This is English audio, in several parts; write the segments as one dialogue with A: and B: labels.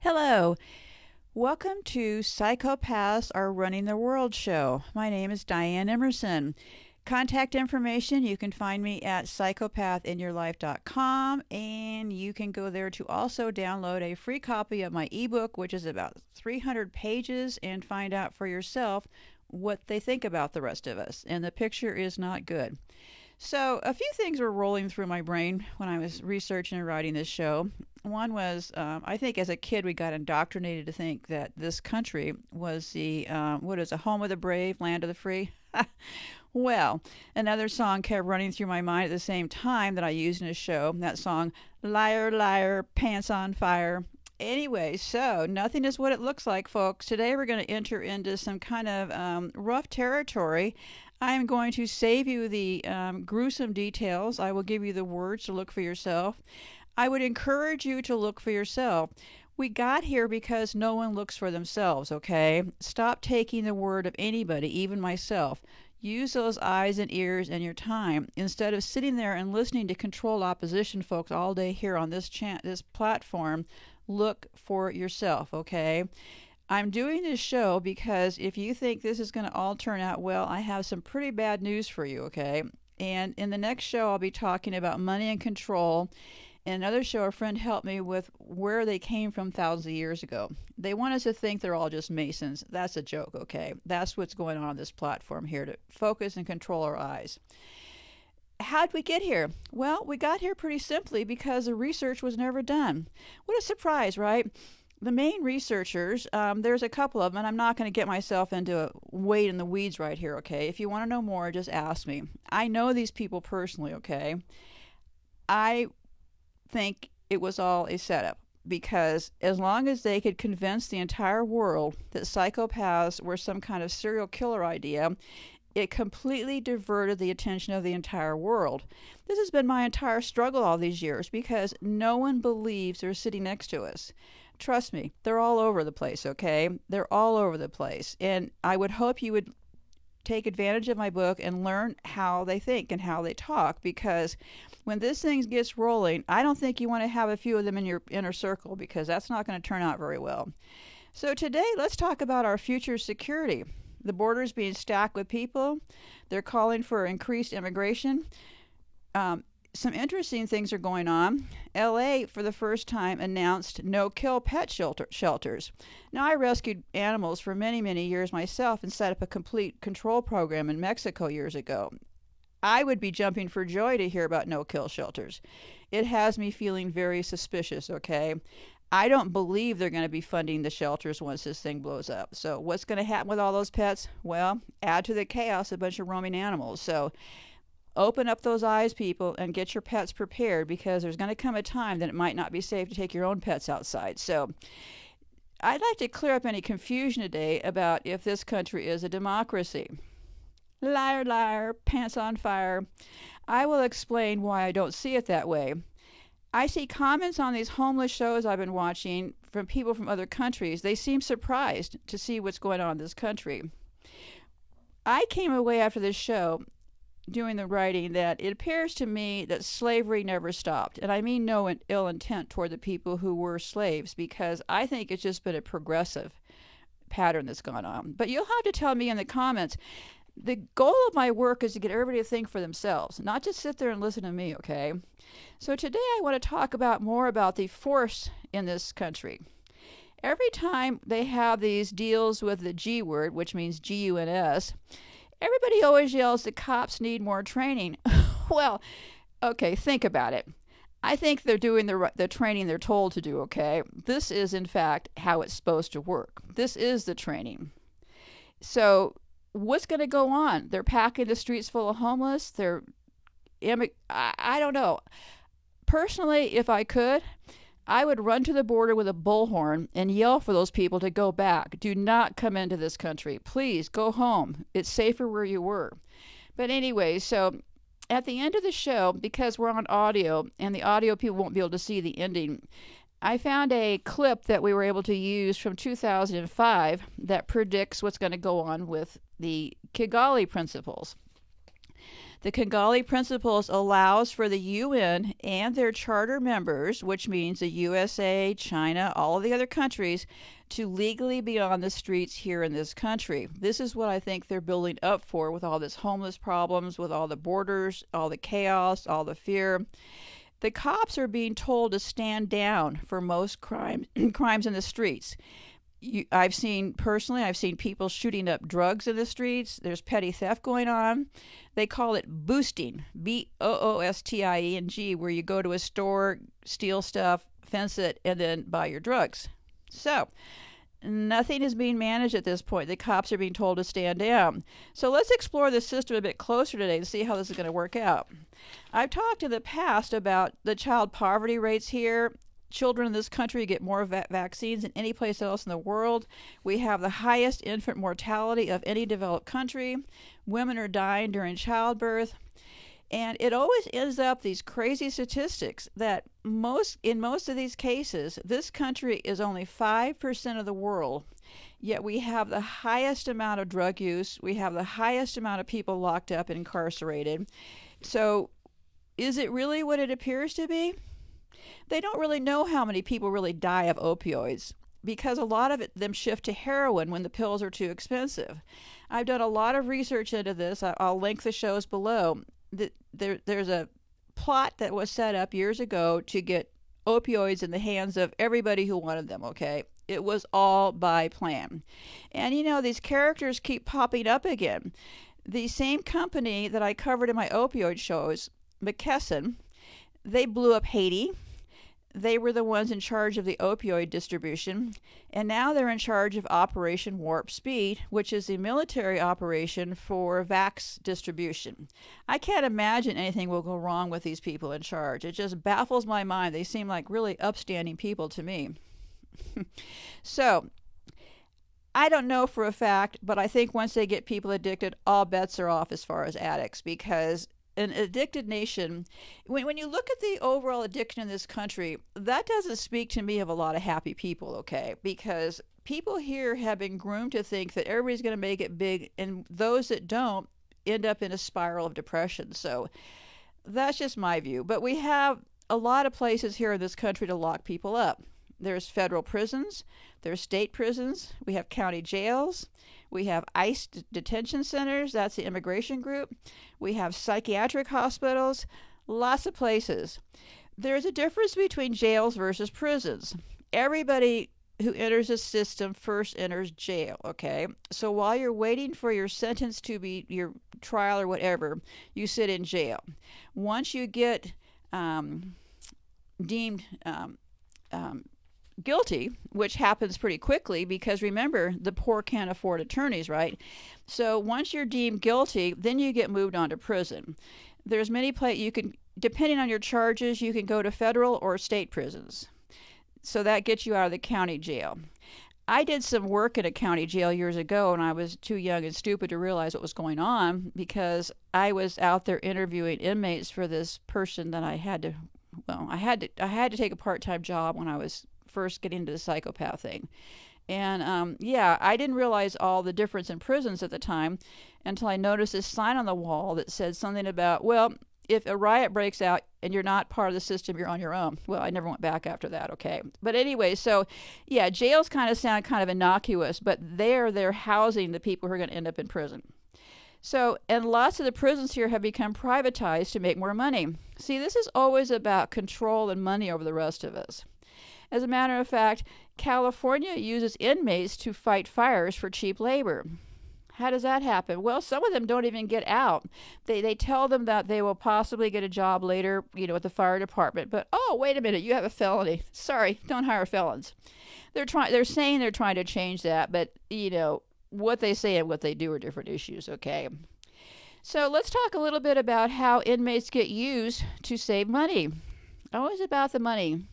A: Hello. Welcome to Psychopaths Are Running the World show. My name is Diane Emerson. Contact information you can find me at psychopathinyourlife.com and you can go there to also download a free copy of my ebook, which is about 300 pages, and find out for yourself what they think about the rest of us. And the picture is not good. So, a few things were rolling through my brain when I was researching and writing this show. One was, um, I think as a kid, we got indoctrinated to think that this country was the, um, what is a home of the brave, land of the free. well, another song kept running through my mind at the same time that I used in a show. That song, Liar, Liar, Pants on Fire. Anyway, so nothing is what it looks like, folks. Today we're going to enter into some kind of um, rough territory. I am going to save you the um, gruesome details. I will give you the words to look for yourself. I would encourage you to look for yourself. We got here because no one looks for themselves, okay? Stop taking the word of anybody, even myself. Use those eyes and ears and your time instead of sitting there and listening to controlled opposition folks all day here on this chan- this platform. Look for yourself, okay? I'm doing this show because if you think this is going to all turn out well, I have some pretty bad news for you, okay? And in the next show, I'll be talking about money and control. In another show, a friend helped me with where they came from thousands of years ago. They want us to think they're all just Masons. That's a joke, okay? That's what's going on on this platform here to focus and control our eyes. How'd we get here? Well, we got here pretty simply because the research was never done. What a surprise, right? The main researchers, um, there's a couple of them, and I'm not going to get myself into a wade in the weeds right here, okay? If you want to know more, just ask me. I know these people personally, okay? I think it was all a setup because as long as they could convince the entire world that psychopaths were some kind of serial killer idea, it completely diverted the attention of the entire world. This has been my entire struggle all these years because no one believes they're sitting next to us. Trust me, they're all over the place, okay? They're all over the place. And I would hope you would take advantage of my book and learn how they think and how they talk because when this thing gets rolling, I don't think you want to have a few of them in your inner circle because that's not going to turn out very well. So, today, let's talk about our future security. The border is being stacked with people, they're calling for increased immigration. Um, some interesting things are going on. LA, for the first time, announced no kill pet shelter, shelters. Now, I rescued animals for many, many years myself and set up a complete control program in Mexico years ago. I would be jumping for joy to hear about no kill shelters. It has me feeling very suspicious, okay? I don't believe they're going to be funding the shelters once this thing blows up. So, what's going to happen with all those pets? Well, add to the chaos a bunch of roaming animals. So, open up those eyes, people, and get your pets prepared because there's going to come a time that it might not be safe to take your own pets outside. So, I'd like to clear up any confusion today about if this country is a democracy. Liar, liar, pants on fire. I will explain why I don't see it that way. I see comments on these homeless shows I've been watching from people from other countries. They seem surprised to see what's going on in this country. I came away after this show doing the writing that it appears to me that slavery never stopped. And I mean no ill intent toward the people who were slaves, because I think it's just been a progressive pattern that's gone on. But you'll have to tell me in the comments. The goal of my work is to get everybody to think for themselves, not just sit there and listen to me, okay? So today I want to talk about more about the force in this country. Every time they have these deals with the G word, which means G U N S, Everybody always yells the cops need more training. well, okay, think about it. I think they're doing the the training they're told to do, okay? This is in fact how it's supposed to work. This is the training. So, what's going to go on? They're packing the streets full of homeless. They're I, I don't know. Personally, if I could, I would run to the border with a bullhorn and yell for those people to go back. Do not come into this country. Please go home. It's safer where you were. But anyway, so at the end of the show, because we're on audio and the audio people won't be able to see the ending, I found a clip that we were able to use from 2005 that predicts what's going to go on with the Kigali principles. The Kigali Principles allows for the UN and their charter members, which means the USA, China, all of the other countries, to legally be on the streets here in this country. This is what I think they're building up for with all this homeless problems, with all the borders, all the chaos, all the fear. The cops are being told to stand down for most crime, crimes in the streets. You, I've seen personally, I've seen people shooting up drugs in the streets. There's petty theft going on. They call it boosting, B O O S T I E N G, where you go to a store, steal stuff, fence it, and then buy your drugs. So, nothing is being managed at this point. The cops are being told to stand down. So, let's explore the system a bit closer today to see how this is going to work out. I've talked in the past about the child poverty rates here. Children in this country get more va- vaccines than any place else in the world. We have the highest infant mortality of any developed country. Women are dying during childbirth. And it always ends up these crazy statistics that most in most of these cases, this country is only 5% of the world. Yet we have the highest amount of drug use, we have the highest amount of people locked up and incarcerated. So is it really what it appears to be? They don't really know how many people really die of opioids because a lot of it, them shift to heroin when the pills are too expensive. I've done a lot of research into this. I'll link the shows below the, there there's a plot that was set up years ago to get opioids in the hands of everybody who wanted them, okay? It was all by plan. And you know, these characters keep popping up again. The same company that I covered in my opioid shows, McKesson, they blew up Haiti they were the ones in charge of the opioid distribution, and now they're in charge of Operation Warp Speed, which is a military operation for vax distribution. I can't imagine anything will go wrong with these people in charge. It just baffles my mind. They seem like really upstanding people to me. so, I don't know for a fact, but I think once they get people addicted, all bets are off as far as addicts because an addicted nation, when, when you look at the overall addiction in this country, that doesn't speak to me of a lot of happy people, okay? Because people here have been groomed to think that everybody's going to make it big, and those that don't end up in a spiral of depression. So that's just my view. But we have a lot of places here in this country to lock people up. There's federal prisons, there's state prisons, we have county jails, we have ICE d- detention centers, that's the immigration group. We have psychiatric hospitals, lots of places. There's a difference between jails versus prisons. Everybody who enters a system first enters jail, okay? So while you're waiting for your sentence to be your trial or whatever, you sit in jail. Once you get um, deemed um, um, guilty, which happens pretty quickly because remember, the poor can't afford attorneys, right? So once you're deemed guilty, then you get moved on to prison. There's many places you can, depending on your charges, you can go to federal or state prisons. So that gets you out of the county jail. I did some work in a county jail years ago, and I was too young and stupid to realize what was going on because I was out there interviewing inmates for this person that I had to. Well, I had to. I had to take a part-time job when I was first getting into the psychopath thing. And um, yeah, I didn't realize all the difference in prisons at the time until I noticed this sign on the wall that said something about, well, if a riot breaks out and you're not part of the system, you're on your own. Well, I never went back after that, okay. But anyway, so yeah, jails kind of sound kind of innocuous, but there they're housing the people who are going to end up in prison. So, and lots of the prisons here have become privatized to make more money. See, this is always about control and money over the rest of us. As a matter of fact, California uses inmates to fight fires for cheap labor. How does that happen? Well, some of them don't even get out. They they tell them that they will possibly get a job later, you know, at the fire department. But oh, wait a minute, you have a felony. Sorry, don't hire felons. They're trying they're saying they're trying to change that, but you know, what they say and what they do are different issues, okay? So, let's talk a little bit about how inmates get used to save money. Always about the money.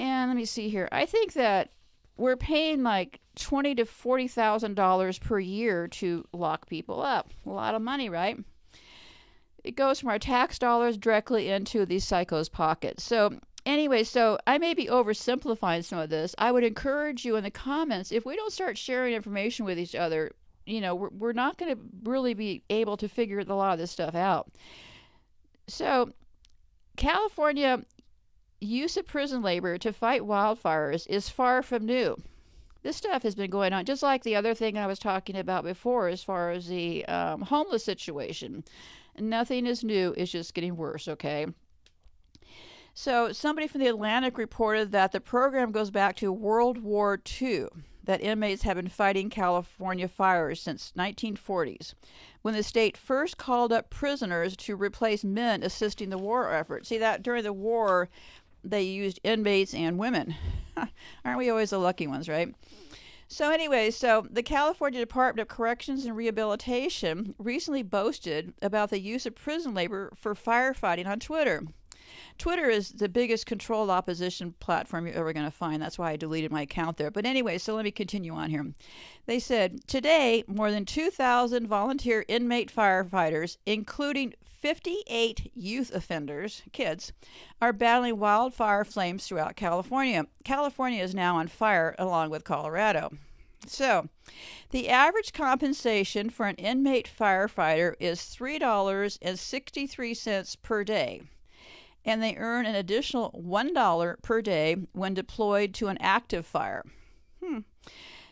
A: And let me see here. I think that we're paying like twenty to forty thousand dollars per year to lock people up. A lot of money, right? It goes from our tax dollars directly into these psychos' pockets. So anyway, so I may be oversimplifying some of this. I would encourage you in the comments if we don't start sharing information with each other, you know, we're, we're not going to really be able to figure a lot of this stuff out. So, California use of prison labor to fight wildfires is far from new. This stuff has been going on, just like the other thing I was talking about before, as far as the um, homeless situation. Nothing is new, it's just getting worse, okay? So, somebody from the Atlantic reported that the program goes back to World War II, that inmates have been fighting California fires since 1940s, when the state first called up prisoners to replace men assisting the war effort. See that during the war, they used inmates and women. Aren't we always the lucky ones, right? So, anyway, so the California Department of Corrections and Rehabilitation recently boasted about the use of prison labor for firefighting on Twitter. Twitter is the biggest controlled opposition platform you're ever going to find. That's why I deleted my account there. But anyway, so let me continue on here. They said today, more than 2,000 volunteer inmate firefighters, including 58 youth offenders, kids, are battling wildfire flames throughout California. California is now on fire along with Colorado. So, the average compensation for an inmate firefighter is $3.63 per day and they earn an additional $1 per day when deployed to an active fire. Hmm.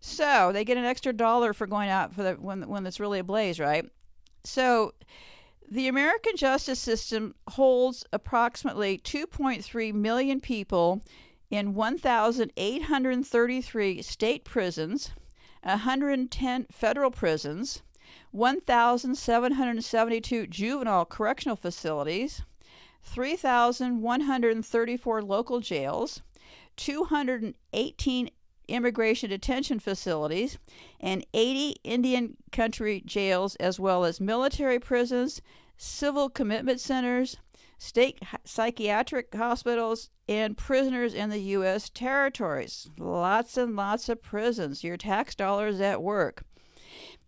A: So they get an extra dollar for going out for the when when it's really ablaze, right? So the American justice system holds approximately 2.3 million people in 1,833 state prisons, 110 federal prisons, 1,772 juvenile correctional facilities, 3,134 local jails, 218 immigration detention facilities, and 80 Indian country jails, as well as military prisons, civil commitment centers, state psychiatric hospitals, and prisoners in the U.S. territories. Lots and lots of prisons. Your tax dollars at work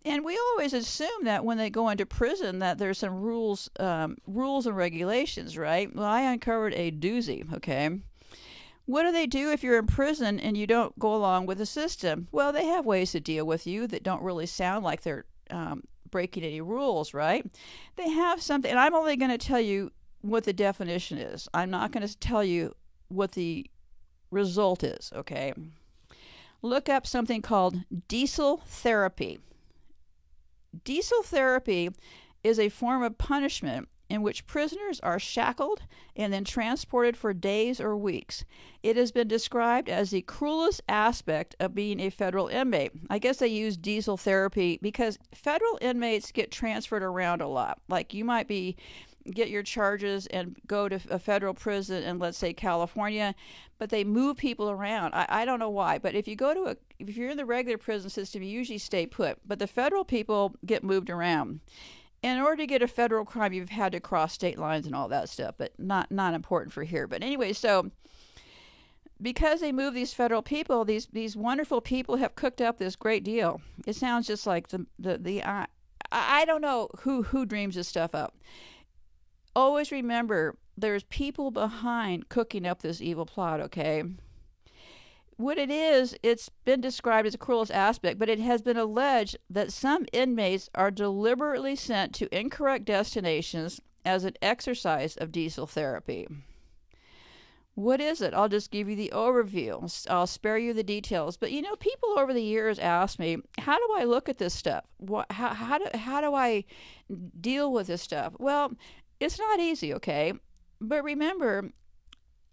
A: and we always assume that when they go into prison that there's some rules um, rules and regulations right? Well i uncovered a doozy okay? What do they do if you're in prison and you don't go along with the system? Well they have ways to deal with you that don't really sound like they're um, breaking any rules right? They have something and i'm only going to tell you what the definition is. I'm not going to tell you what the result is okay? Look up something called diesel therapy Diesel therapy is a form of punishment in which prisoners are shackled and then transported for days or weeks. It has been described as the cruelest aspect of being a federal inmate. I guess they use diesel therapy because federal inmates get transferred around a lot. Like you might be get your charges and go to a federal prison in let's say California, but they move people around. I, I don't know why, but if you go to a if you're in the regular prison system, you usually stay put. But the federal people get moved around. In order to get a federal crime, you've had to cross state lines and all that stuff, but not not important for here. But anyway, so because they move these federal people, these these wonderful people have cooked up this great deal. It sounds just like the the the I I don't know who who dreams this stuff up. Always remember there's people behind cooking up this evil plot, okay? what it is, it's been described as the cruelest aspect, but it has been alleged that some inmates are deliberately sent to incorrect destinations as an exercise of diesel therapy. What is it? I'll just give you the overview. I'll spare you the details. But you know, people over the years ask me, how do I look at this stuff? What, how, how, do, how do I deal with this stuff? Well, it's not easy, okay? But remember,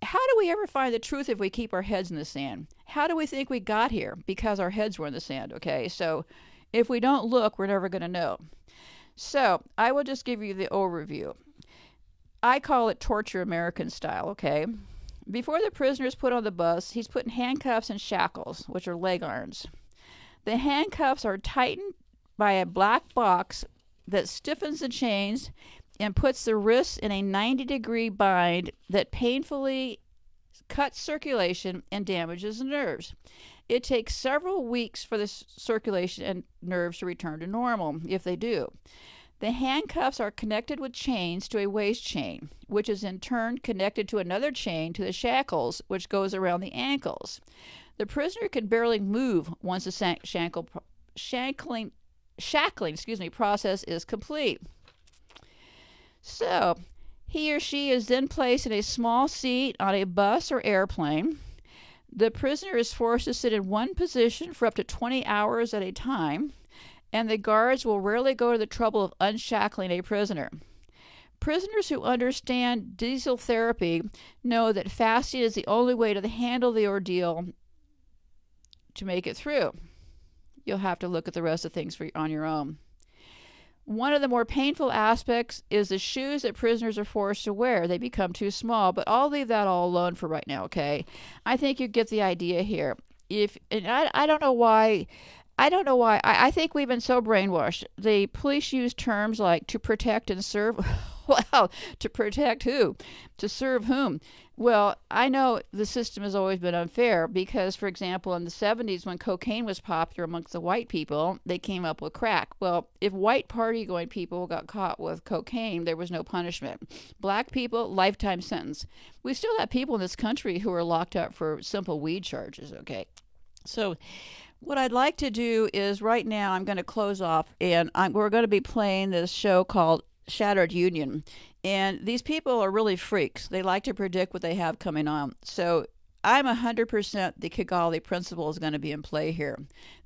A: how do we ever find the truth if we keep our heads in the sand? How do we think we got here? Because our heads were in the sand, okay? So if we don't look, we're never going to know. So I will just give you the overview. I call it torture American style, okay? Before the prisoner is put on the bus, he's put in handcuffs and shackles, which are leg irons. The handcuffs are tightened by a black box that stiffens the chains and puts the wrists in a 90 degree bind that painfully cuts circulation and damages the nerves. It takes several weeks for the circulation and nerves to return to normal, if they do. The handcuffs are connected with chains to a waist chain, which is in turn connected to another chain to the shackles, which goes around the ankles. The prisoner can barely move once the shankle, shankling shackling, excuse me, process is complete. So, he or she is then placed in a small seat on a bus or airplane. The prisoner is forced to sit in one position for up to 20 hours at a time, and the guards will rarely go to the trouble of unshackling a prisoner. Prisoners who understand diesel therapy know that fasting is the only way to handle the ordeal to make it through. You'll have to look at the rest of things for, on your own. One of the more painful aspects is the shoes that prisoners are forced to wear. They become too small, but I'll leave that all alone for right now, okay? I think you get the idea here. If and I, I don't know why I don't know why. I, I think we've been so brainwashed. The police use terms like to protect and serve. well, to protect who? To serve whom? Well, I know the system has always been unfair because, for example, in the 70s when cocaine was popular amongst the white people, they came up with crack. Well, if white party going people got caught with cocaine, there was no punishment. Black people, lifetime sentence. We still have people in this country who are locked up for simple weed charges, okay? So, what I'd like to do is right now I'm going to close off and I'm, we're going to be playing this show called Shattered Union. And these people are really freaks. They like to predict what they have coming on. So I'm 100% the Kigali principle is going to be in play here.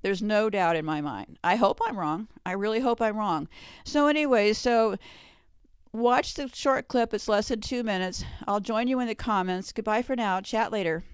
A: There's no doubt in my mind. I hope I'm wrong. I really hope I'm wrong. So, anyway, so watch the short clip. It's less than two minutes. I'll join you in the comments. Goodbye for now. Chat later.